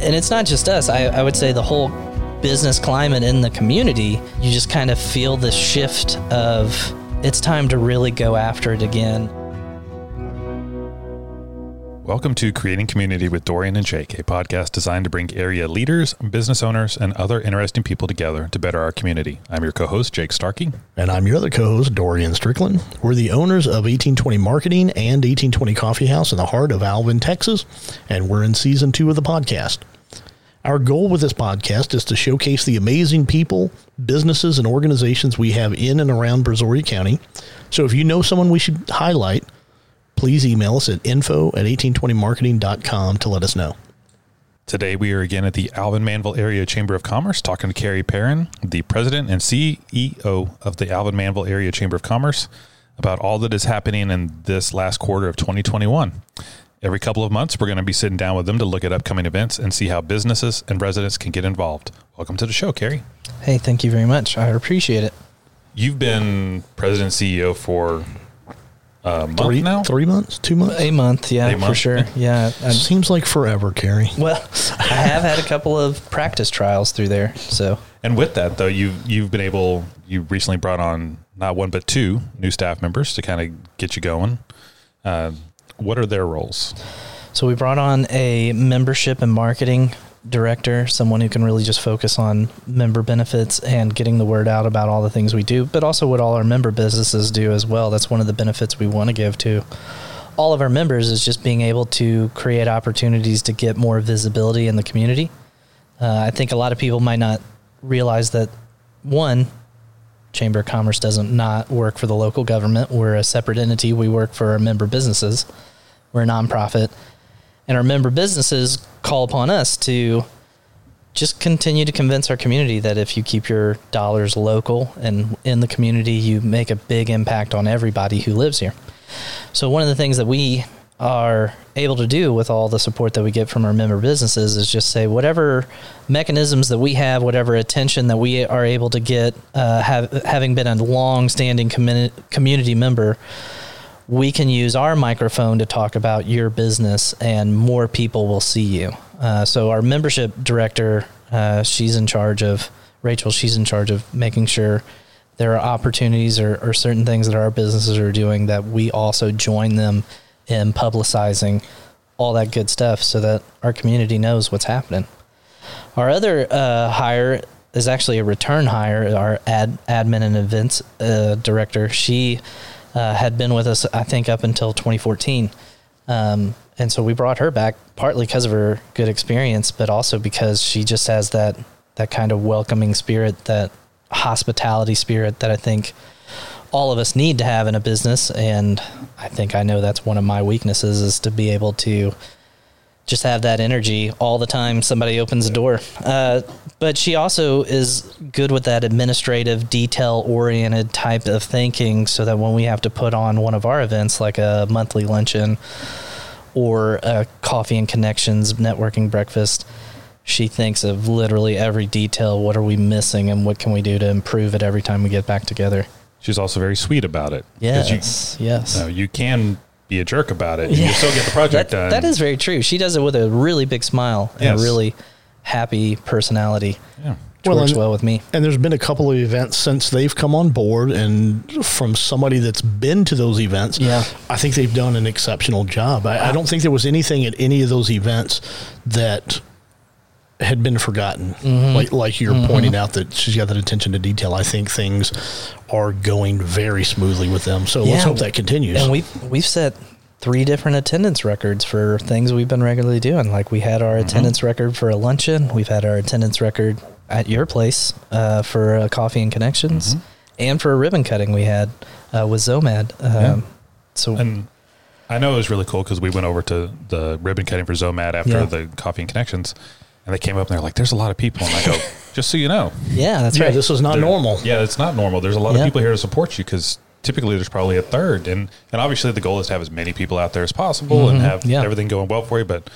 and it's not just us. I, I would say the whole business climate in the community. You just kind of feel the shift of it's time to really go after it again. Welcome to Creating Community with Dorian and Jake, a podcast designed to bring area leaders, business owners, and other interesting people together to better our community. I'm your co host, Jake Starkey. And I'm your other co host, Dorian Strickland. We're the owners of 1820 Marketing and 1820 Coffee House in the heart of Alvin, Texas, and we're in season two of the podcast. Our goal with this podcast is to showcase the amazing people, businesses, and organizations we have in and around Brazoria County. So if you know someone we should highlight, please email us at info at 1820marketing.com to let us know. Today, we are again at the Alvin Manvel Area Chamber of Commerce talking to Carrie Perrin, the president and CEO of the Alvin Manvel Area Chamber of Commerce, about all that is happening in this last quarter of 2021. Every couple of months, we're going to be sitting down with them to look at upcoming events and see how businesses and residents can get involved. Welcome to the show, Carrie. Hey, thank you very much. I appreciate it. You've been president CEO for a month Three, now? three months, two months. A month, yeah, A for sure. Yeah. I- Seems like forever, Carrie. well, I have had a couple of practice trials through there. So, And with that, though, you've you've been able. You recently brought on not one but two new staff members to kind of get you going. Uh, what are their roles? so we brought on a membership and marketing director, someone who can really just focus on member benefits and getting the word out about all the things we do, but also what all our member businesses do as well. That's one of the benefits we want to give to all of our members is just being able to create opportunities to get more visibility in the community. Uh, I think a lot of people might not realize that one, Chamber of Commerce doesn't not work for the local government. We're a separate entity. We work for our member businesses. We're a nonprofit. And our member businesses call upon us to just continue to convince our community that if you keep your dollars local and in the community, you make a big impact on everybody who lives here. So, one of the things that we are able to do with all the support that we get from our member businesses is just say whatever mechanisms that we have, whatever attention that we are able to get, uh, have, having been a long-standing community community member, we can use our microphone to talk about your business, and more people will see you. Uh, so our membership director, uh, she's in charge of Rachel. She's in charge of making sure there are opportunities or, or certain things that our businesses are doing that we also join them in publicizing all that good stuff, so that our community knows what's happening. Our other uh, hire is actually a return hire. Our ad admin and events uh, director. She uh, had been with us, I think, up until 2014, um, and so we brought her back partly because of her good experience, but also because she just has that that kind of welcoming spirit, that hospitality spirit that I think all of us need to have in a business. And I think I know that's one of my weaknesses is to be able to just have that energy all the time somebody opens a door. Uh, but she also is good with that administrative, detail oriented type of thinking so that when we have to put on one of our events, like a monthly luncheon or a coffee and connections networking breakfast, she thinks of literally every detail. What are we missing and what can we do to improve it every time we get back together? She's also very sweet about it. Yes. yes. Uh, you can be a jerk about it. and You still get the project that, done. That is very true. She does it with a really big smile and a really happy personality. Yeah. Which Well, works and- well with me. And there's been a couple of events since they've come on board, and from somebody that's been to those events, Yeah. I think they've done an exceptional job. I, I don't think there was anything at any of those events that had been forgotten. Mm-hmm. Like like you're pointing out that she's got that attention to detail. I think things are going very smoothly with them. So let's hope that continues. And we've we've set three different attendance records for things we've been regularly doing. Like we had our Mm-hmm. attendance record for a luncheon. We've had our attendance record at your place uh, for uh, coffee and connections, Mm-hmm. and for a ribbon cutting we had uh, with Zomad. Um, Yeah. So And I know it was really cool because we went over to the ribbon cutting for Zomad after Yeah. the coffee and connections, and they came up and they're like, "There's a lot of people," and I go, "Just so you know, yeah, that's yeah, right. this was not normal. Yeah, it's not normal. There's a lot Yeah. of people here to support you because typically there's probably a third, and and obviously the goal is to have as many people out there as possible and have Mm-hmm. Yeah. everything going well for you. But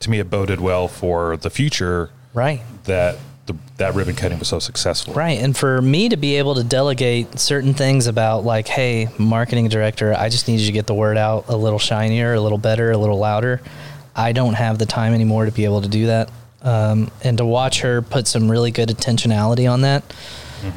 to me, it boded well for the future right. that the, that ribbon cutting was so successful. Right. And for me to be able to delegate certain things about, like, hey, marketing director, I just need you to get the word out a little shinier, a little better, a little louder. I don't have the time anymore to be able to do that. Um, and to watch her put some really good intentionality on that,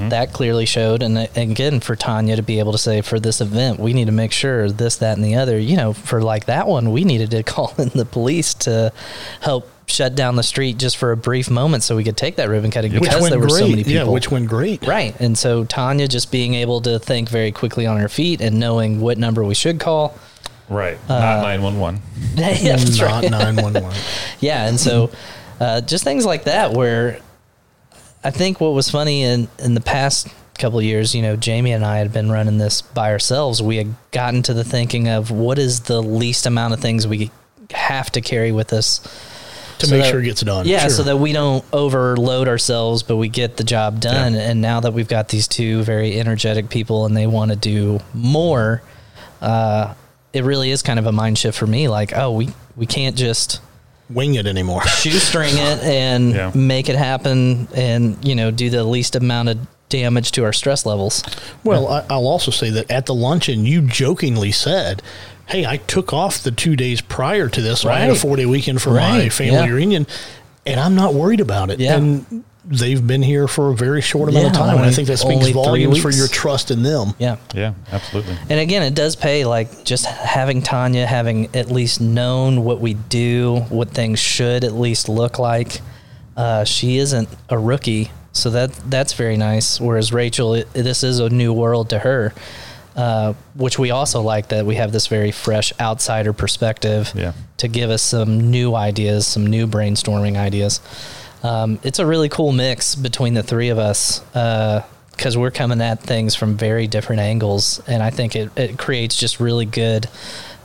that clearly showed. And uh, again, for Tanya to be able to say, for this event, we need to make sure this, that, and the other, you know, for like that one, we needed to call in the police to help shut down the street just for a brief moment so we could take that ribbon cutting Which because went there were great. so many people. Yeah, which went great. Right. And so Tanya just being able to think very quickly on her feet and knowing what number we should call. Right. Not 911. yeah, that's Not right. 911. Yeah. And so uh, just things like that where I think what was funny in, in the past couple of years, you know, Jamie and I had been running this by ourselves. We had gotten to the thinking of what is the least amount of things we have to carry with us to So make that- sure it gets done. Yeah, Sure. so that we don't overload ourselves, but we get the job done. Yeah. And now that we've got these two very energetic people and they want to do more, uh, it really is kind of a mind shift for me. Like, oh, we we can't just wing it anymore. shoestring it and Yeah. make it happen, and you know, do the least amount of damage to our stress levels. Well, I, I'll also say that at the luncheon, you jokingly said, "Hey, I took off the two days prior to this. So I had a four day weekend for my family yeah. reunion, and I'm not worried about it." Yeah. And they've been here for a very short amount of Yeah, time, and I think that speaks volumes for your trust in them. Yeah. Yeah, absolutely. And again, it does pay. Like just having Tanya, having at least known what we do, what things should at least look like. Uh, she isn't a rookie, so that that's very nice. Whereas Rachel, it, this is a new world to her, uh, which we also like that we have this very fresh outsider perspective Yeah. to give us some new ideas, some new brainstorming ideas. Um, it's a really cool mix between the three of us because we're coming at things from very different angles, and I think it, it creates just really good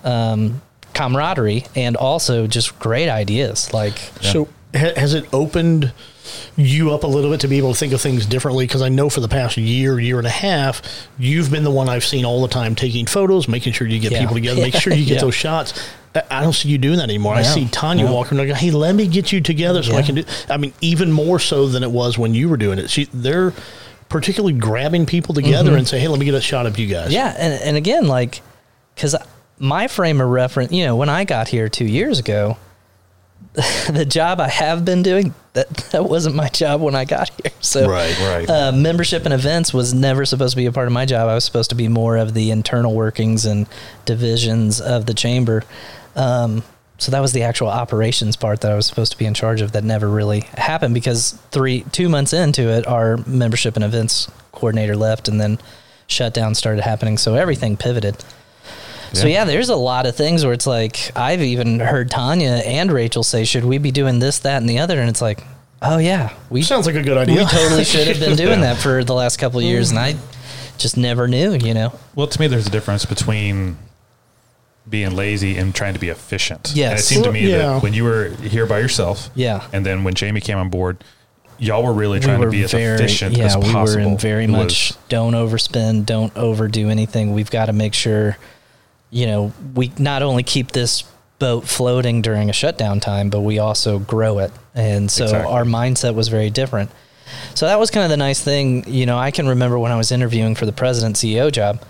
um, camaraderie and also just great ideas. Like, So, ha- has it opened you up a little bit to be able to think of things differently? Because I know for the past year, year and a half, you've been the one I've seen all the time taking photos, making sure you get Yeah. people together, make sure you get Yeah. those shots. I- don't see you doing that anymore. I see Tanya walking around, hey, let me get you together so I can do. I mean, even more so than it was when you were doing it. She, they're particularly grabbing people together and say, hey, let me get a shot of you guys. Mm-hmm. yeah, and, and again, like, because my frame of reference, you know, when I got here two years ago, the job I have been doing that that wasn't my job when I got here. So Right. Right. uh, membership and events was never supposed to be a part of my job. I was supposed to be more of the internal workings and divisions of the chamber. Um, so that was the actual operations part that I was supposed to be in charge of. That never really happened because three, two months into it, our membership and events coordinator left, and then shutdown started happening. So everything pivoted. So Yeah. yeah, there's a lot of things where it's like I've even heard Tanya and Rachel say, "Should we be doing this, that, and the other?" And it's like, "Oh yeah, we Sounds like a good idea. we totally should have been doing Yeah. that for the last couple of years, and I just never knew, you know. Well, to me, there's a difference between being lazy and trying to be efficient. And it seemed to me Yeah. that when you were here by yourself, Yeah. and then when Jamie came on board, y'all were really trying to be as efficient yeah, as we possible. were in very It much was- don't overspend, don't overdo anything. We've got to make sure, you know, we not only keep this boat floating during a shutdown time, but we also grow it. And so Exactly. our mindset was very different. So that was kind of the nice thing. You know, I can remember when I was interviewing for the president CEO job,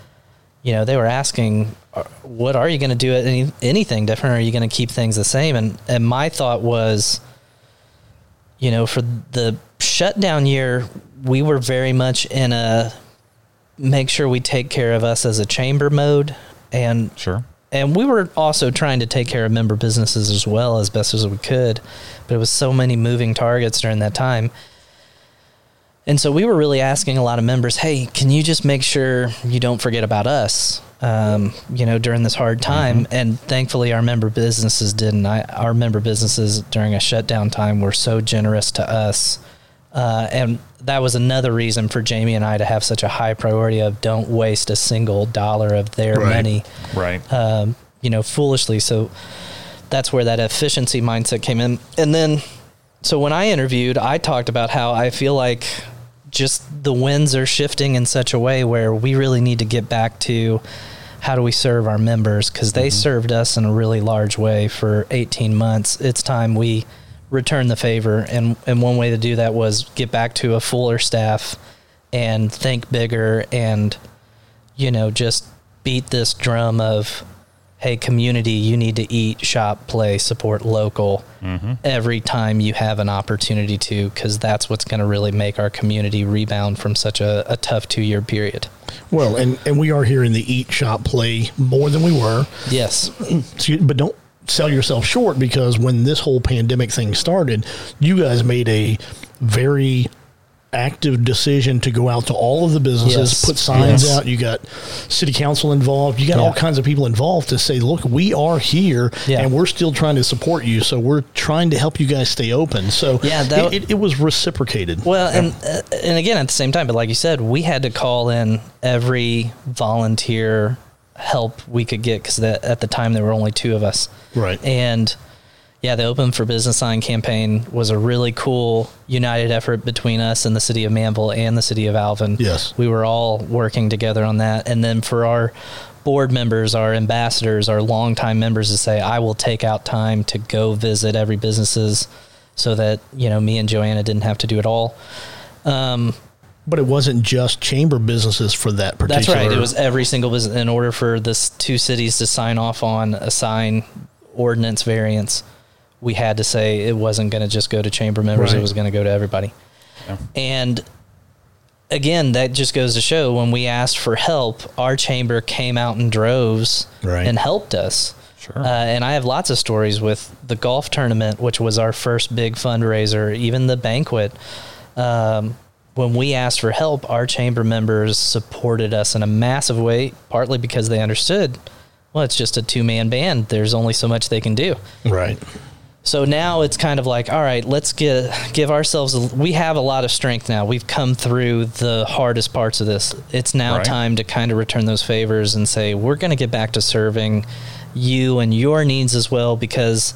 you know, they were asking, "Uh, what are you going to do at any, anything different? Or are you going to keep things the same? And, and my thought was, you know, for the shutdown year, we were very much in a make sure we take care of us as a chamber mode. And Sure. and we were also trying to take care of member businesses as well as best as we could but it was so many moving targets during that time and so we were really asking a lot of members hey can you just make sure you don't forget about us um, you know during this hard time and thankfully our member businesses didn't I, our member businesses during a shutdown time were so generous to us uh, and that was another reason for Jamie and I to have such a high priority of don't waste a single dollar of their Right. money Right. um, you know, foolishly. So that's where that efficiency mindset came in. And then, so when I interviewed, I talked about how I feel like just the winds are shifting in such a way where we really need to get back to how do we serve our members because they mm-hmm. served us in a really large way for 18 months. It's time we return the favor. And, and one way to do that was get back to a fuller staff and think bigger and, you know, just beat this drum of hey, community, you need to eat, shop, play, support local mm-hmm. every time you have an opportunity to, because that's what's going to really make our community rebound from such a, a tough two year period. Well, and, and we are here in the eat, shop, play more than we were. Yes. But don't sell yourself short because when this whole pandemic thing started, you guys made a very active decision to go out to all of the businesses, Yes. put signs Yes. out. You got city council involved. You got all kinds of people involved to say, look, we are here Yeah. and we're still trying to support you. So we're trying to help you guys stay open. So Yeah, that- it, it, it was reciprocated. Well, and uh, and again at the same time, but like you said, we had to call in every volunteer help we could get because at the time there were only two of us. Right. And yeah, the Open for Business Sign campaign was a really cool united effort between us and the city of Manvel and the city of Alvin. Yes. we were all working together on that, and then for our board members, our ambassadors, our longtime members to say, I will take out time to go visit every businesses so that, you know, me and Joanna didn't have to do it all. Um, but it wasn't just chamber businesses for that particular. that's right. It was every single business in order for this two cities to sign off on a sign ordinance variance. We had to say it wasn't going to just go to chamber members; Right. it was going to go to everybody. Yeah. And again, that just goes to show when we asked for help, our chamber came out in droves Right. and helped us. Sure. Uh, and I have lots of stories with the golf tournament, which was our first big fundraiser, even the banquet. Um, when we asked for help, our chamber members supported us in a massive way, partly because they understood, well, it's just a two man band. There's only so much they can do. right. So now it's kind of like, all right, let's get give ourselves. A, we have a lot of strength now. We've come through the hardest parts of this. It's now Right. time to kind of return those favors and say we're going to get back to serving you and your needs as well. Because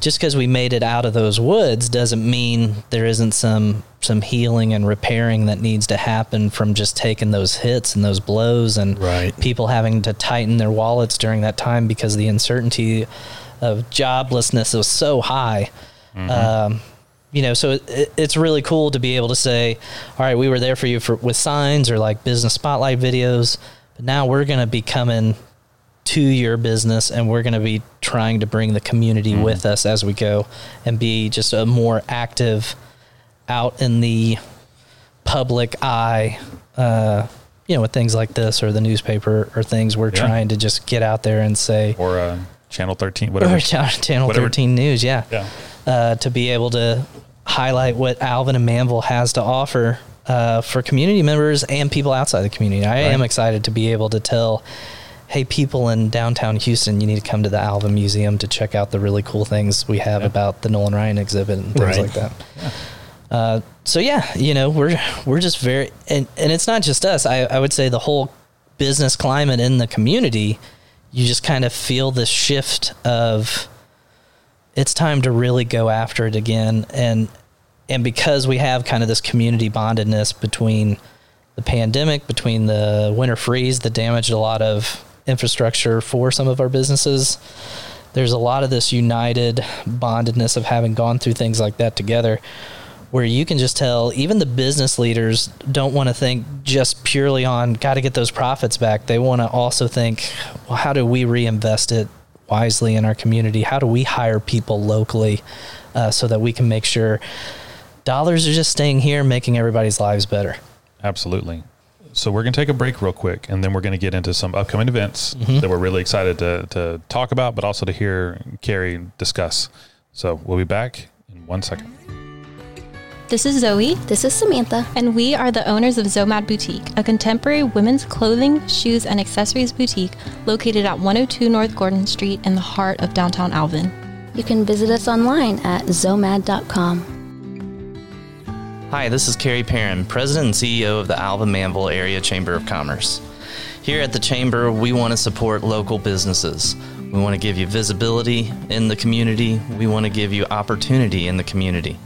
just because we made it out of those woods doesn't mean there isn't some some healing and repairing that needs to happen from just taking those hits and those blows and Right. people having to tighten their wallets during that time because the uncertainty of joblessness was so high. Um, you know, so it, it, it's really cool to be able to say, all right, we were there for you for with signs or like business spotlight videos, but now we're going to be coming to your business and we're going to be trying to bring the community with us as we go and be just a more active out in the public eye uh, you know with things like this or the newspaper or things we're Yeah. trying to just get out there and say or uh, Channel 13, whatever. or Channel Channel Whatever. 13 News, yeah. Yeah. Uh, to be able to highlight what Alvin and Manvel has to offer uh, for community members and people outside the community. I am excited to be able to tell, hey, people in downtown Houston, you need to come to the Alvin Museum to check out the really cool things we have Yeah. about the Nolan Ryan exhibit and things Right. like that. Uh, so yeah, you know, we're we're just very and, and it's not just us. I, I would say the whole business climate in the community, you just kind of feel this shift of it's time to really go after it again. And and because we have kind of this community bondedness between the pandemic, between the winter freeze that damaged a lot of infrastructure for some of our businesses, there's a lot of this united bondedness of having gone through things like that together where you can just tell even the business leaders don't want to think just purely on got to get those profits back. They want to also think, well, how do we reinvest it wisely in our community? How do we hire people locally uh, so that we can make sure dollars are just staying here, making everybody's lives better? Absolutely. So we're going to take a break real quick, and then we're going to get into some upcoming events that we're really excited to, to talk about, but also to hear Carrie discuss. So we'll be back in one second. This is Zoe, This is Samantha. and we are the owners of Zomad Boutique, a contemporary women's clothing, shoes, and accessories boutique located at 102 North Gordon Street in the heart of downtown Alvin. You can visit us online at zomad.com. Hi, this is Carrie Perrin, President and CEO of the Alvin Manvel Area Chamber of Commerce. Here at the Chamber, we want to support local businesses. We want to give you visibility in the community. We want to give you opportunity in the community.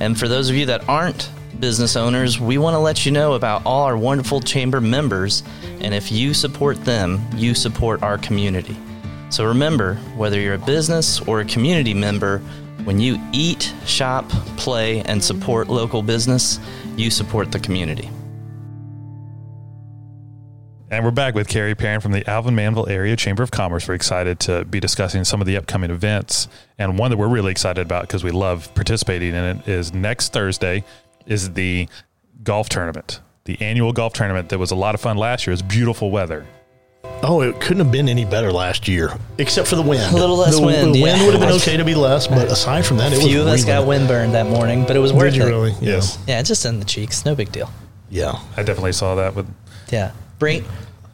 And for those of you that aren't business owners, we want to let you know about all our wonderful Chamber members. And if you support them, you support our community. So remember, whether you're a business or a community member, when you eat, shop, play, and support local business, you support the community. And we're back with Carrie Perrin from the Alvin Manvel Area Chamber of Commerce. We're excited to be discussing some of the upcoming events. And one that we're really excited about because we love participating in it is next Thursday is the golf tournament, the annual golf tournament that was a lot of fun last year. It was beautiful weather. Oh, it couldn't have been any better last year, except for the wind. A little less the, wind, The yeah. wind would have been okay to be less, but aside from that, it A few was of us really- got windburned that morning, but it was worth it. Did you it. really? Yes. Yeah, just in the cheeks. No big deal. Yeah. I definitely saw that with Yeah. Bring.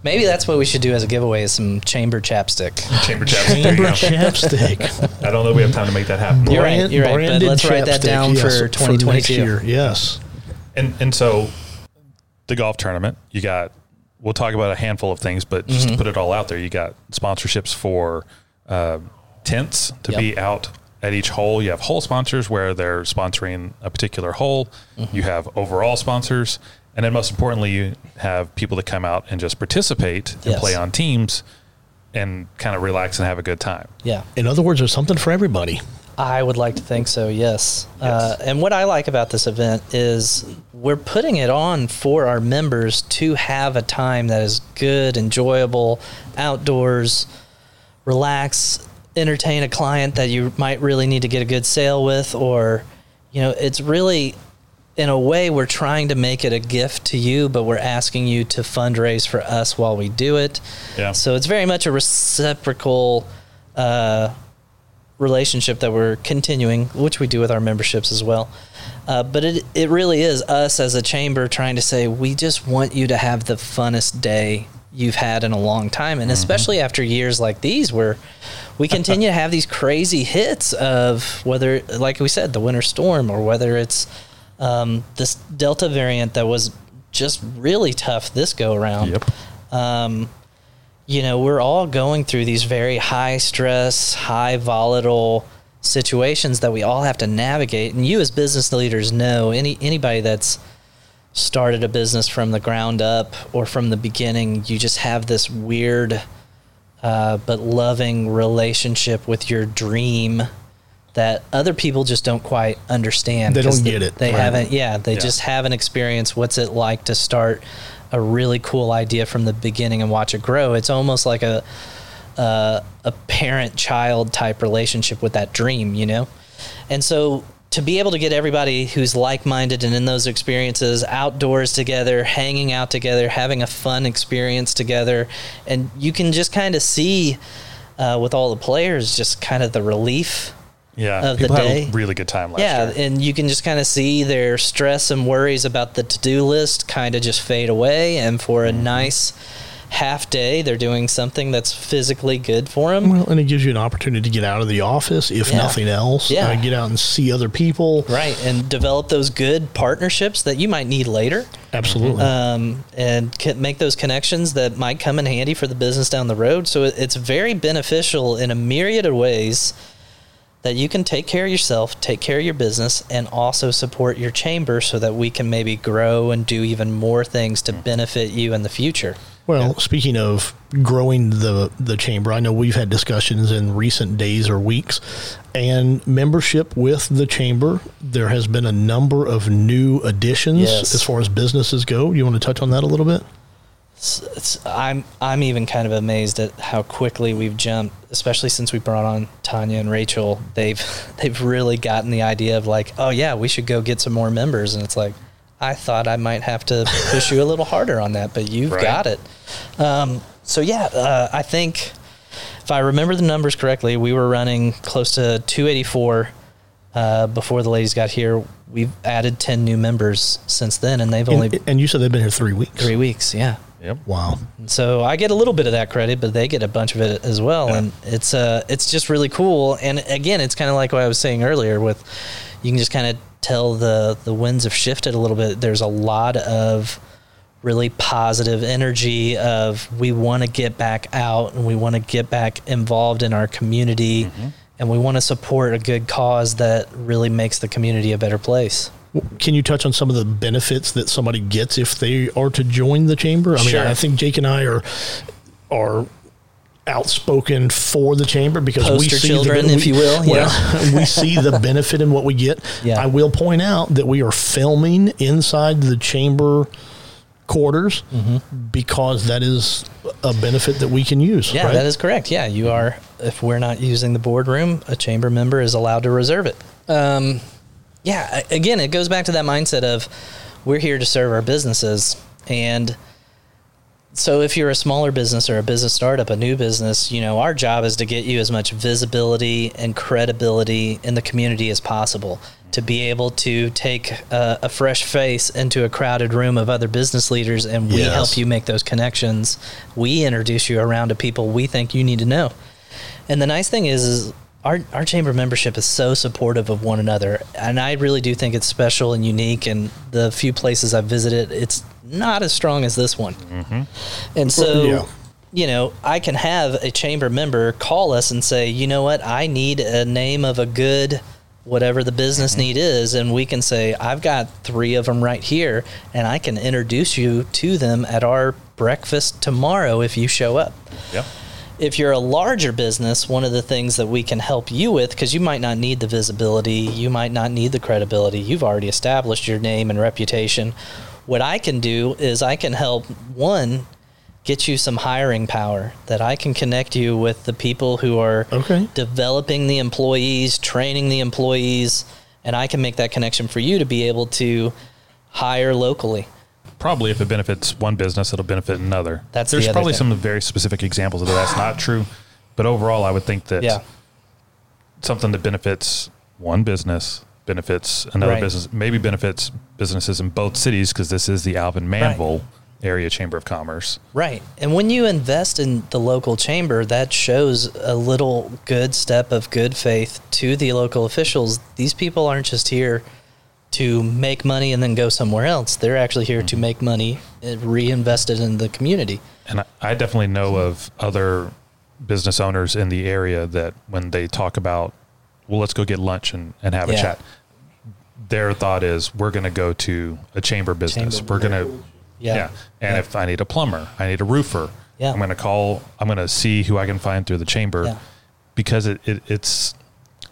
Maybe that's what we should do as a giveaway: is some chamber chapstick. chamber chapstick. There Chamber you go. chapstick. I don't know if we have time to make that happen. You're right, you're right, but Branded let's write that chapstick, down for next 2022. year. Yes. And and so the golf tournament, you got we'll talk about a handful of things, but just Mm-hmm. to put it all out there, you got sponsorships for uh, tents to Yep. be out at each hole. You have hole sponsors where they're sponsoring a particular hole. Mm-hmm. You have overall sponsors, and then most importantly, you have people that come out and just participate and Yes. play on teams and kind of relax and have a good time. Yeah. In other words, there's something for everybody. I would like to think so, yes. Uh, and what I like about this event is we're putting it on for our members to have a time that is good, enjoyable, outdoors, relax, entertain a client that you might really need to get a good sale with, or, you know, it's really, in a way, we're trying to make it a gift to you, but we're asking you to fundraise for us while we do it. Yeah. So it's very much a reciprocal uh, relationship that we're continuing, which we do with our memberships as well. Uh, but it it really is us as a chamber trying to say we just want you to have the funnest day you've had in a long time, and especially after years like these where we continue to have these crazy hits of whether, like we said, the winter storm, or whether it's um, this Delta variant that was just really tough this go around Yep. um, you know, we're all going through these very high stress, high volatile situations that we all have to navigate. And you, as business leaders, know any anybody that's started a business from the ground up or from the beginning, you just have this weird uh, but loving relationship with your dream that other people just don't quite understand. They don't get it. They Right. haven't. Yeah, they Yeah. just haven't experienced what's it like to start a really cool idea from the beginning and watch it grow. It's almost like a uh, a parent child type relationship with that dream, you know? And so to be able to get everybody who's like minded and in those experiences outdoors together, hanging out together, having a fun experience together, and you can just kind of see uh, with all the players just kind of the relief Yeah. Of the People had day. a really good time last yeah, year. and you can just kind of see their stress and worries about the to-do list kind of just fade away, and for a Mm-hmm. nice half day, they're doing something that's physically good for them. Well, and it gives you an opportunity to get out of the office, if Yeah. nothing else. Yeah. Uh, get out and see other people. Right, and develop those good partnerships that you might need later, Absolutely. um, and make those connections that might come in handy for the business down the road. So it's very beneficial in a myriad of ways that you can take care of yourself, take care of your business, and also support your chamber so that we can maybe grow and do even more things to mm-hmm. benefit you in the future. Well, speaking of growing the the chamber, I know we've had discussions in recent days or weeks, and membership with the chamber. There has been a number of new additions Yes. as far as businesses go. You want to touch on that a little bit? It's, it's, I'm I'm even kind of amazed at how quickly we've jumped, especially since we brought on Tanya and Rachel. They've they've really gotten the idea of like, oh yeah, we should go get some more members, and it's like, I thought I might have to push you a little harder on that, but you've Right. got it. Um, so yeah, uh, I think if I remember the numbers correctly, we were running close to 284 uh, before the ladies got here. We've added 10 new members since then, and they've only And, and you said they've been here three weeks. three weeks. Yeah. Yep. Wow. So I get a little bit of that credit, but they get a bunch of it as well, Yeah. and it's uh it's just really cool. And again, it's kind of like what I was saying earlier. With you can just kind of tell the the winds have shifted a little bit. There's a lot of really positive energy of we want to get back out and we want to get back involved in our community and we want to support a good cause that really makes the community a better place. Can you touch on some of the benefits that somebody gets if they are to join the chamber? I mean, Sure. I think Jake and I are are outspoken for the chamber because we see children, the, if you will, Well, we see the benefit in what we get. Yeah. I will point out that we are filming inside the chamber quarters because that is a benefit that we can use. Yeah, right? that is correct. Yeah, you are. If we're not using the boardroom, a chamber member is allowed to reserve it. Um, yeah, again, it goes back to that mindset of we're here to serve our businesses. And so if you're a smaller business or a business startup, a new business, you know, our job is to get you as much visibility and credibility in the community as possible to be able to take a, a fresh face into a crowded room of other business leaders and we Yes. help you make those connections. We introduce you around to people we think you need to know. And the nice thing is, is our, our chamber membership is so supportive of one another. And I really do think it's special and unique. And the few places I've visited, it's not as strong as this one. Mm-hmm. And so, Yeah. you know, I can have a chamber member call us and say, you know what, I need a name of a good whatever the business mm-hmm. need is and we can say i've got three of them right here and i can introduce you to them at our breakfast tomorrow if you show up Yep. If you're a larger business, one of the things that we can help you with, because you might not need the visibility, you might not need the credibility, you've already established your name and reputation. What I can do is I can help one get you some hiring power that I can connect you with the people who are Okay. developing the employees, training the employees, and I can make that connection for you to be able to hire locally. Probably if it benefits one business, it'll benefit another. That's There's other probably thing. some very specific examples of that that's not true. But overall, I would think that Yeah. something that benefits one business benefits another Right. business, maybe benefits businesses in both cities because this is the Alvin Manvel Area Chamber of Commerce. Right. And when you invest in the local chamber, that shows a little good step of good faith to the local officials. These people aren't just here to make money and then go somewhere else. They're actually here to mm-hmm. make money and reinvest it in the community. And I, I definitely know of other business owners in the area that when they talk about, well, let's go get lunch and, and have a chat, their thought is, we're going to go to a chamber business. Chamber. we're going to, Yeah. yeah. And Yeah. if I need a plumber, I need a roofer, Yeah. I'm going to call, I'm going to see who I can find through the chamber Yeah. because it, it, it's,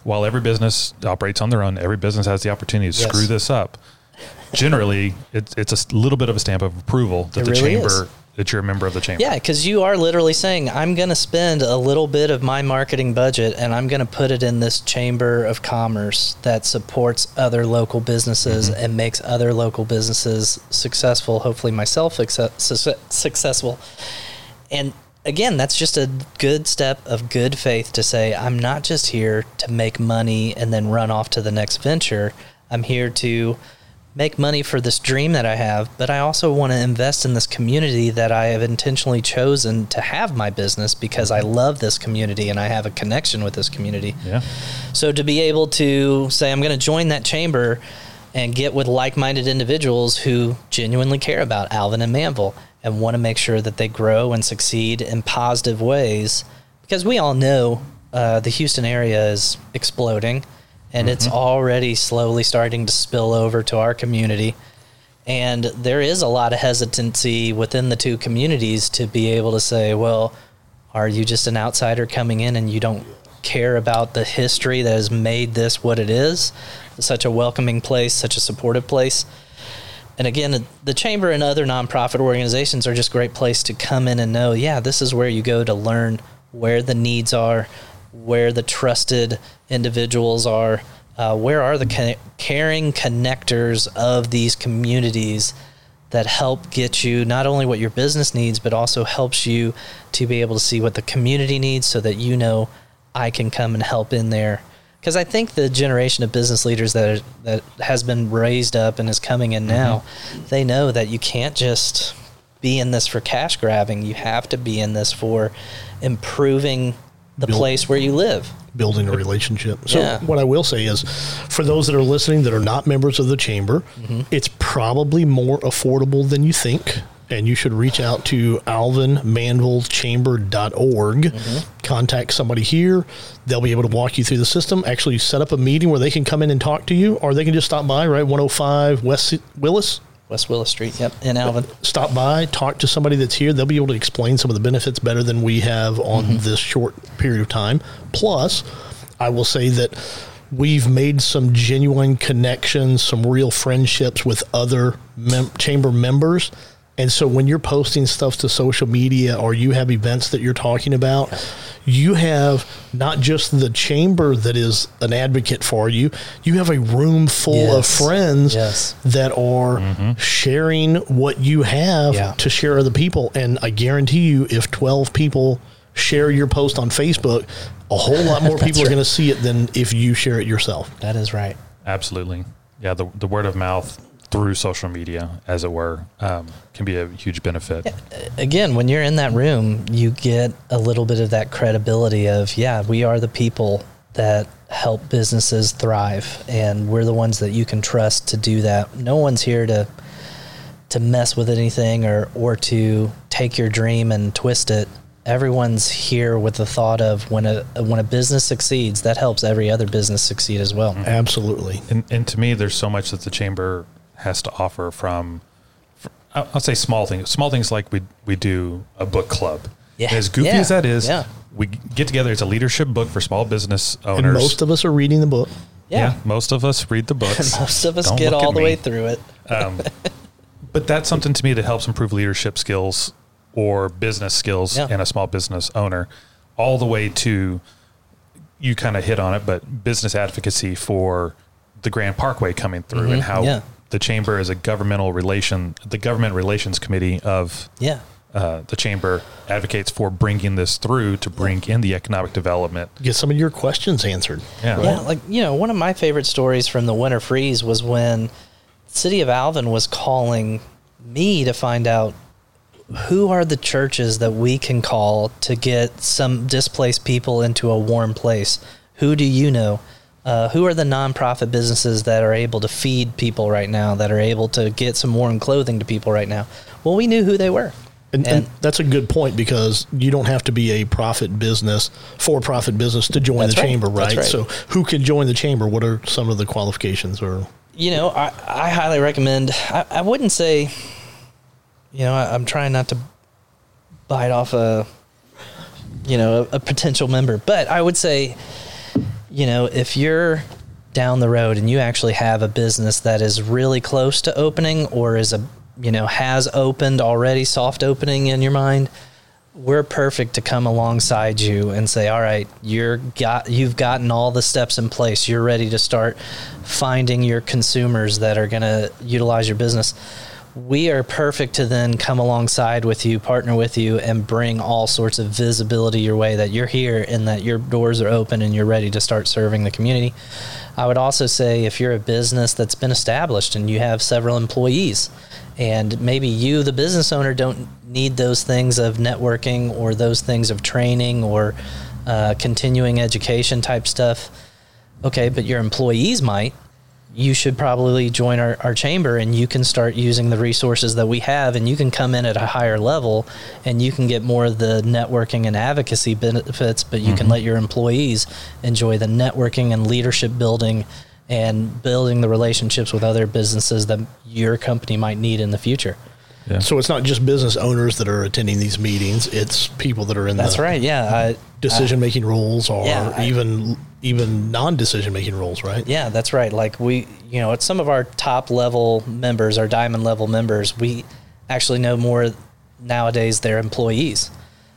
while every business operates on their own, every business has the opportunity to Yes. screw this up. Generally, it's it's a little bit of a stamp of approval that It the really chamber is. that you're a member of the chamber. Yeah, because you are literally saying, I'm going to spend a little bit of my marketing budget and I'm going to put it in this chamber of commerce that supports other local businesses mm-hmm. and makes other local businesses successful, hopefully, myself success, success- successful. And again, that's just a good step of good faith to say, I'm not just here to make money and then run off to the next venture. I'm here to make money for this dream that I have, but I also want to invest in this community that I have intentionally chosen to have my business because I love this community and I have a connection with this community. Yeah. So to be able to say, I'm going to join that chamber and get with like minded individuals who genuinely care about Alvin and Manvel and want to make sure that they grow and succeed in positive ways. Because we all know uh, the Houston area is exploding and it's already slowly starting to spill over to our community. And there is a lot of hesitancy within the two communities to be able to say, well, are you just an outsider coming in and you don't care about the history that has made this what it is? Such a welcoming place, such a supportive place. And again, the chamber and other nonprofit organizations are just great place to come in and know, yeah, this is where you go to learn where the needs are, where the trusted individuals are, uh, where are the ca- caring connectors of these communities that help get you not only what your business needs, but also helps you to be able to see what the community needs so that you know I can come and help in there. Because I think the generation of business leaders that are, that has been raised up and is coming in now, they know that you can't just be in this for cash grabbing. You have to be in this for improving the Build- place where you live. building a relationship. So Yeah. what I will say is, for those that are listening that are not members of the chamber, Mm-hmm. it's probably more affordable than you think. And you should reach out to alvinmanvelchamber.org. Mm-hmm. Contact somebody here. They'll be able to walk you through the system. Actually, set up a meeting where they can come in and talk to you, or they can just stop by, right? 105 West Willis. West Willis Street, yep, in Alvin. Stop by, talk to somebody that's here. They'll be able to explain some of the benefits better than we have on Mm-hmm. this short period of time. Plus, I will say that we've made some genuine connections, some real friendships with other mem- chamber members And so when you're posting stuff to social media or you have events that you're talking about, you have not just the chamber that is an advocate for you, you have a room full of friends Yes. that are mm-hmm. sharing what you have Yeah. to share other people. And I guarantee you, if 12 people share your post on Facebook, a whole lot more people are going to see it than if you share it yourself. That is right. Absolutely. Yeah, the, the word of mouth through social media, as it were, um, can be a huge benefit. Again, when you're in that room, you get a little bit of that credibility of, yeah, we are the people that help businesses thrive and we're the ones that you can trust to do that. No one's here to to mess with anything or or to take your dream and twist it. Everyone's here with the thought of when a when a business succeeds, that helps every other business succeed as well. Absolutely. And, and to me, there's so much that the chamber has to offer from, fr- I'll I'll say small things, small things like we, we do a book club. Yeah. As goofy Yeah. as that is, Yeah. we get together. It's a leadership book for small business owners. And most of us are reading the book. Yeah. most of us read the books. Most of us Don't get all the me. way through it. But that's something to me that helps improve leadership skills or business skills Yeah. in a small business owner, all the way to you kind of hit on it, but business advocacy for the Grand Parkway coming through and how Mm-hmm. yeah. The chamber is a governmental relation, the government relations committee of Yeah. uh, the chamber advocates for bringing this through to bring in the economic development. Get some of your questions answered. Yeah. Yeah, like you know, one of my favorite stories from the winter freeze was when the city of Alvin was calling me to find out who are the churches that we can call to get some displaced people into a warm place. Who do you know? Uh, who are the nonprofit businesses that are able to feed people right now? That are able to get some warm clothing to people right now? Well, we knew who they were. And, and that's a good point because you don't have to be a profit business, for profit business to join the right. chamber, right? right. So, who can join the chamber? What are some of the qualifications? Or you know, I, I highly recommend. I, I wouldn't say, you know, I, I'm trying not to bite off a, you know, a, a potential member, but I would say, you know, if you're down the road and you actually have a business that is really close to opening or is a, you know, has opened already, soft opening in your mind, we're perfect to come alongside you and say, all right, you're got you've gotten all the steps in place. You're ready to start finding your consumers that are going to utilize your business. We are perfect to then come alongside with you, partner with you, and bring all sorts of visibility your way that you're here and that your doors are open and you're ready to start serving the community. I would also say if you're a business that's been established and you have several employees, and maybe you, the business owner, don't need those things of networking or those things of training or uh, continuing education type stuff. Okay, but your employees might. You should probably join our, our chamber and you can start using the resources that we have and you can come in at a higher level and you can get more of the networking and advocacy benefits, but you can mm-hmm. let your employees enjoy the networking and leadership building and building the relationships with other businesses that your company might need in the future. Yeah. so it's not just business owners that are attending these meetings; it's people that are in That's the right. Yeah. Decision making roles or Yeah, I- even even non decision making roles, right? Yeah, that's right. Like we, you know, at some of our top level members, our diamond level members, we actually know more nowadays their employees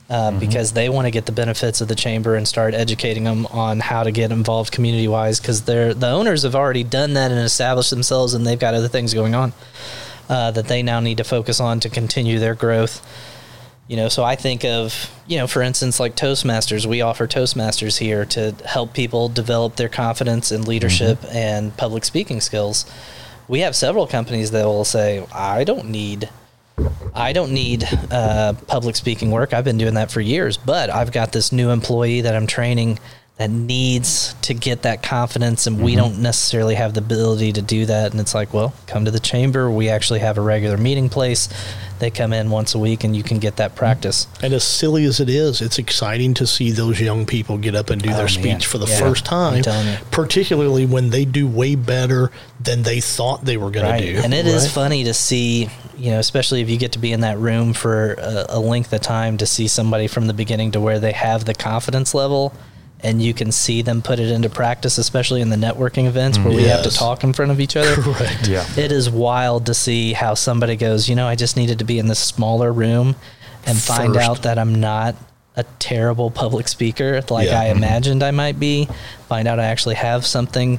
uh, because they want to get the benefits of the chamber and start educating them on how to get involved community wise because they're the owners have already done that and established themselves and they've got other things going on uh, that they now need to focus on to continue their growth. You know, so I think of, you know, for instance, like Toastmasters. We offer Toastmasters here to help people develop their confidence in leadership and public speaking skills. We have several companies that will say, I don't need. I don't need uh, public speaking work. I've been doing that for years, but I've got this new employee that I'm training that needs to get that confidence, and we mm-hmm. don't necessarily have the ability to do that. And it's like, well, come to the chamber. We actually have a regular meeting place. They come in once a week, and you can get that mm-hmm. practice. And as silly as it is, it's exciting to see those young people get up and do Oh, their man. speech for the Yeah, first time, I'm telling you. particularly when they do way better than they thought they were going right. to do. And it is right? funny to see, you know, especially if you get to be in that room for a, a length of time to see somebody from the beginning to where they have the confidence level and you can see them put it into practice, especially in the networking events where we have to talk in front of each other. Correct. Yeah. It is wild to see how somebody goes, you know, I just needed to be in this smaller room and find out that I'm not a terrible public speaker like Yeah. I Mhm. imagined I might be. Find out I actually have something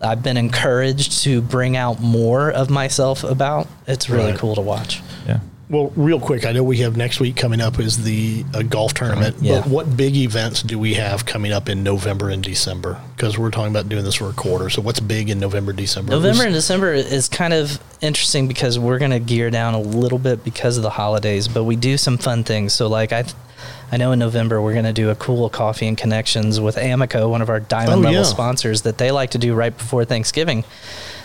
I've been encouraged to bring out more of myself about. It's really Right. cool to watch. Yeah. Well, real quick, I know we have next week coming up is the uh, golf tournament. Yeah. But what big events do we have coming up in November and December? Because we're talking about doing this for a quarter. So what's big in November, December? November and December is kind of interesting because we're going to gear down a little bit because of the holidays, but we do some fun things. So, like I, I know in November we're going to do a cool coffee and connections with Amico, one of our diamond Oh, level yeah. sponsors that they like to do right before Thanksgiving.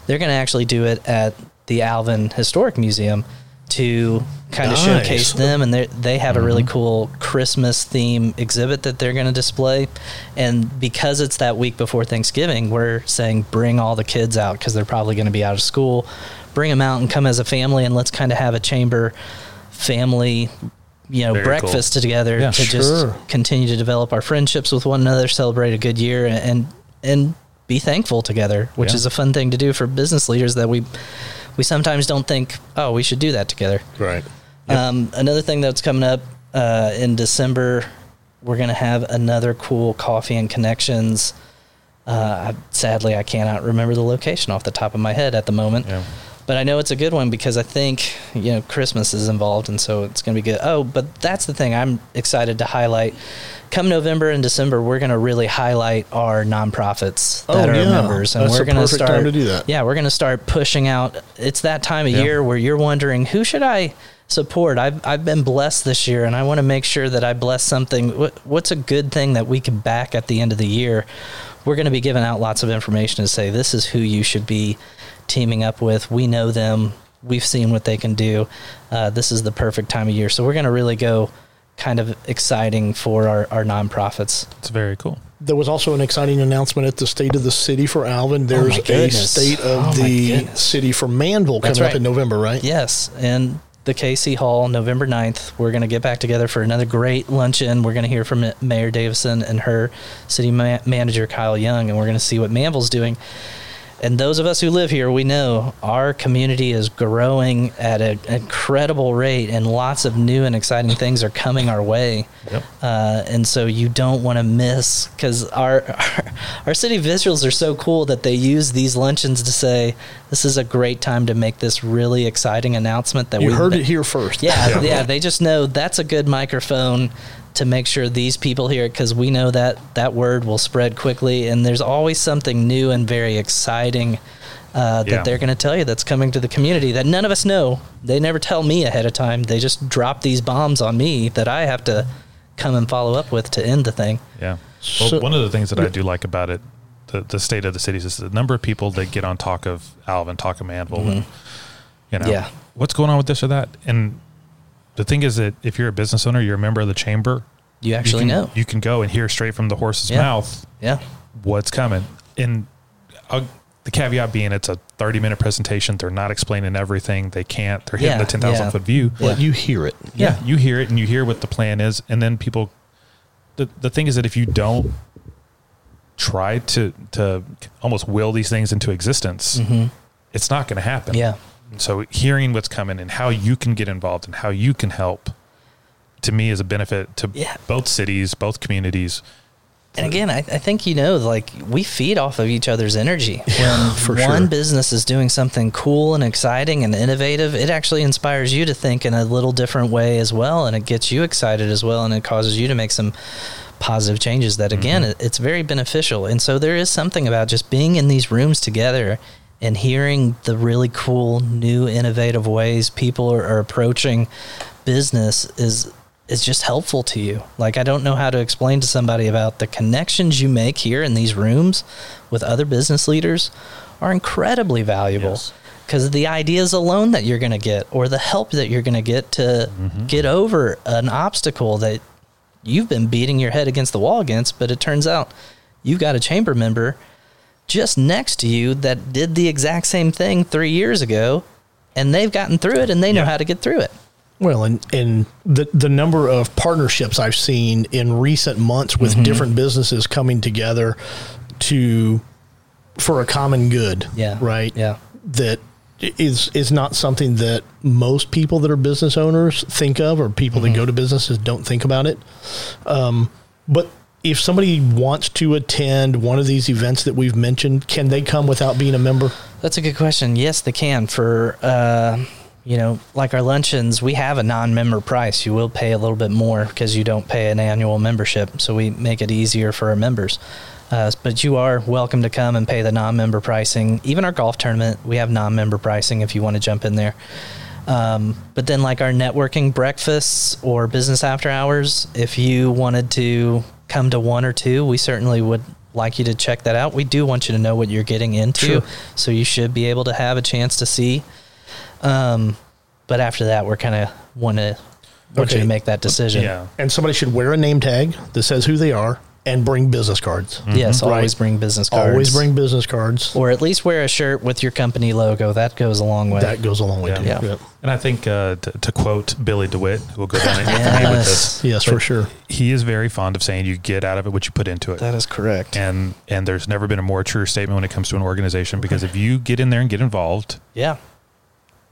They're going to actually do it at the Alvin Historic Museum to kind of Nice. showcase them and they they have a really mm-hmm. cool Christmas theme exhibit that they're going to display and because it's that week before Thanksgiving we're saying bring all the kids out because they're probably going to be out of school bring them out and come as a family and let's kind of have a chamber family you know Very breakfast together Yeah. to Sure. just continue to develop our friendships with one another celebrate a good year and and be thankful together which Yeah. is a fun thing to do for business leaders that we we sometimes don't think oh we should do that together Right. um, another thing that's coming up uh, in December, we're going to have another cool coffee and connections. Uh, I, sadly, I cannot remember the location off the top of my head at the moment, Yeah. but I know it's a good one because I think you know Christmas is involved, and so it's going to be good. Oh, but that's the thing I'm excited to highlight. Come November and December, we're going to really highlight our nonprofits that Oh, are yeah. members, and That's we're going to start to do that. Yeah, we're going to start pushing out. It's that time of Yeah. year where you're wondering who should I support. I've I've been blessed this year, and I want to make sure that I bless something. What, what's a good thing that we can back at the end of the year? We're going to be giving out lots of information to say this is who you should be teaming up with. We know them. We've seen what they can do. Uh, this is the perfect time of year. So we're going to really go kind of exciting for our, our nonprofits. It's very cool. There was also an exciting announcement at the State of the City for Alvin. Oh There's a Oh goodness. State of Oh the. City for Manvel coming That's up in November, right? Yes, and the KC Hall, November 9th. We're going to get back together for another great luncheon. We're going to hear from Mayor Davison and her city ma- manager, Kyle Young, and we're going to see what Manvel's doing. And those of us who live here, we know our community is growing at an incredible rate, and lots of new and exciting things are coming our way. Yep. Uh, and so you don't want to miss because our, our our city visuals are so cool that they use these luncheons to say this is a great time to make this really exciting announcement that You we heard it here first. yeah, yeah, They just know that's a good microphone to make sure these people hear it because we know that that word will spread quickly, and there's always something new and very exciting uh, that Yeah. they're going to tell you that's coming to the community that none of us know. They never tell me ahead of time. They just drop these bombs on me that I have to come and follow up with to end the thing. Yeah. Well, So- one of the things that I do like about it, the, the state of the cities, is the number of people that get on talk of Alvin, talk of Manvel, and, you know, Mm-hmm. Yeah. what's going on with this or that. And the thing is that if you're a business owner, you're a member of the chamber, You actually you can, know. You can go and hear straight from the horse's Yeah. mouth Yeah. what's coming. And I'll, the caveat being it's a 30 minute presentation. They're not explaining everything. They can't. They're hitting Yeah, the 10,000 yeah. foot view. But you hear it. yeah, you hear it and you hear what the plan is, and then people. The the thing is that if you don't try to to almost will these things into existence, it's not going to happen. Mm-hmm. Yeah. So hearing what's coming and how you can get involved and how you can help, to me, is a benefit to Yeah. both cities, both communities. And again, I, I think you know, like we feed off of each other's energy. When for one sure. business is doing something cool and exciting and innovative, it actually inspires you to think in a little different way as well, and it gets you excited as well, and it causes you to make some positive changes. That again, mm-hmm. it, it's very beneficial. And so there is something about just being in these rooms together and hearing the really cool, new, innovative ways people are, are approaching business is is just helpful to you. Like I don't know how to explain to somebody about the connections you make here in these rooms with other business leaders are incredibly valuable Yes. because the ideas alone that you're going to get or the help that you're going to get to mm-hmm. get over an obstacle that you've been beating your head against the wall against, but it turns out you've got a chamber member just next to you that did the exact same thing 3 years ago and they've gotten through it and they know Yeah. how to get through it. Well, and and the the number of partnerships I've seen in recent months with Mm-hmm. different businesses coming together to for a common good. Yeah. Right. Yeah. That is is not something that most people that are business owners think of, or people Mm-hmm. that go to businesses don't think about it. Um, but if somebody wants to attend one of these events that we've mentioned, can they come without being a member? That's a good question. Yes, they can. For uh, you know, like our luncheons, we have a non-member price. You will pay a little bit more because you don't pay an annual membership, so we make it easier for our members. Uh, but you are welcome to come and pay the non-member pricing. Even our golf tournament, we have non-member pricing if you want to jump in there. Um, but then, like our networking breakfasts or business after hours, if you wanted to come to one or two, we certainly would like you to check that out. We do want you to know what you're getting into, Sure. so you should be able to have a chance to see. Um, but after that, we're kind of want to want you to make that decision. Yeah. And somebody should wear a name tag that says who they are and bring business cards. Yes, Right. always bring business cards. Always bring business cards. or at least wear a shirt with your company logo. That goes a long way. That goes a long way Yeah. too. Yeah. And I think uh, to, to quote Billy DeWitt, who will go down in infamy with this, yes, Yes, for sure. he is very fond of saying you get out of it what you put into it. that is correct. and and there's never been a more true statement when it comes to an organization because if you get in there and get involved, yeah.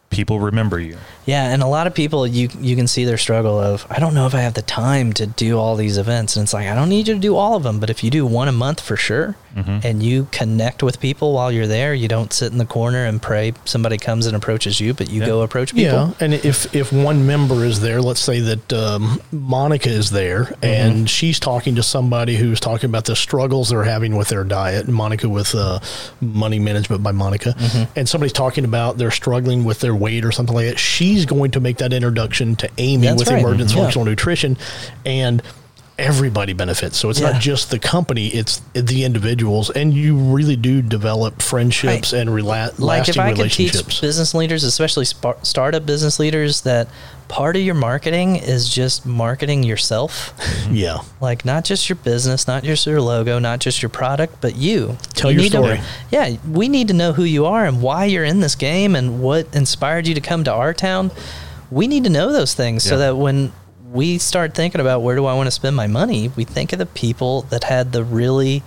People remember you. Yeah, and a lot of people you you can see their struggle of I don't know if I have the time to do all these events, and it's like I don't need you to do all of them, but if you do one a month for sure, Mhm. and you connect with people while you're there, you don't sit in the corner and pray somebody comes and approaches you, but you Yeah. go approach people. Yeah, and if if one member is there, let's say that um, Monica is there, Mm-hmm. and she's talking to somebody who's talking about the struggles they're having with their diet. and Monica with uh, Money Management by Monica, Mm-hmm. and somebody's talking about they're struggling with their weight or something like that. She's going to make that introduction to Amy That's with right. Emergence Mhm. Yeah. Functional Nutrition, and everybody benefits. So it's Yeah. not just the company; it's the individuals, and you really do develop friendships and rela- like if lasting I could teach relationships. business leaders, especially sp- startup business leaders, that part of your marketing is just marketing yourself. yeah. like not just your business, not just your logo, not just your product, but you. Tell You your need to- story. yeah, we need to know who you are and why you're in this game and what inspired you to come to our town. We need to know those things so that when we start thinking about where do I want to spend my money, we think of the people that had the really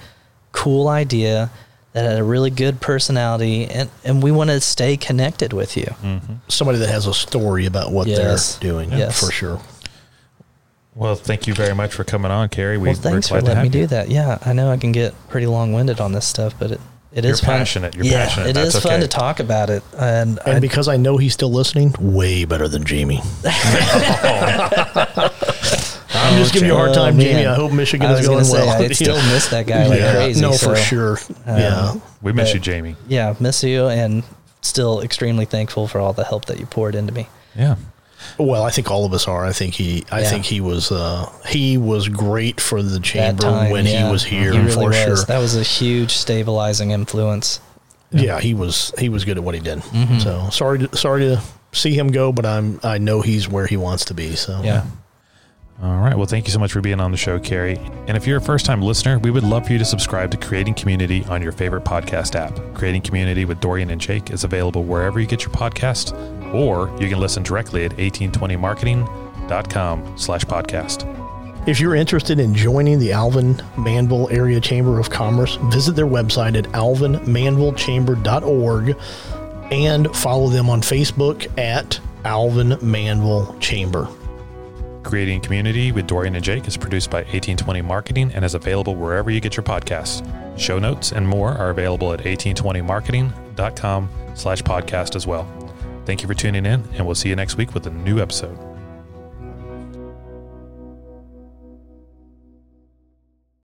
cool idea, that had a really good personality, and, and we want to stay connected with you. Mm-hmm. somebody that has a story about what Yes. they're doing Yes. for sure. Well, thank you very much for coming on, Carrie. We, well, thanks for glad to letting me have do you. that. Yeah, I know I can get pretty long winded on this stuff, but it, it You're fun. passionate. You're yeah, passionate. It That's is fun to talk about it, and, And I, because I know he's still listening, way better than Jamie. I'm just giving you a hard Oh, time, man. Jamie. I hope Michigan I is going gonna say, well. I still miss that guy like yeah, crazy. no, so, for sure. um, yeah, We miss But- you, Jamie. Yeah, miss you, and still extremely thankful for all the help that you poured into me. Yeah. Well, I think all of us are. I think he. I Yeah. think he was. Uh, he was great for the chamber time when yeah. he was here He really for was. sure. That was a huge stabilizing influence. yeah, he was. He was good at what he did. Mm-hmm. So sorry. To, sorry to see him go, but I'm. I know he's where he wants to be. So Yeah. All right. Well, thank you so much for being on the show, Carrie. And if you're a first time listener, we would love for you to subscribe to Creating Community on your favorite podcast app. Creating Community with Dorian and Jake is available wherever you get your podcast, or you can listen directly at 1820marketing.com slash podcast. If you're interested in joining the Alvin Manvel Area Chamber of Commerce, visit their website at alvinmanvelchamber.org and follow them on Facebook at Alvin Manvel Chamber. Creating Community with Dorian and Jake is produced by 1820 Marketing and is available wherever you get your podcasts. Show notes and more are available at 1820marketing.com slash podcast as well. Thank you for tuning in, and we'll see you next week with a new episode.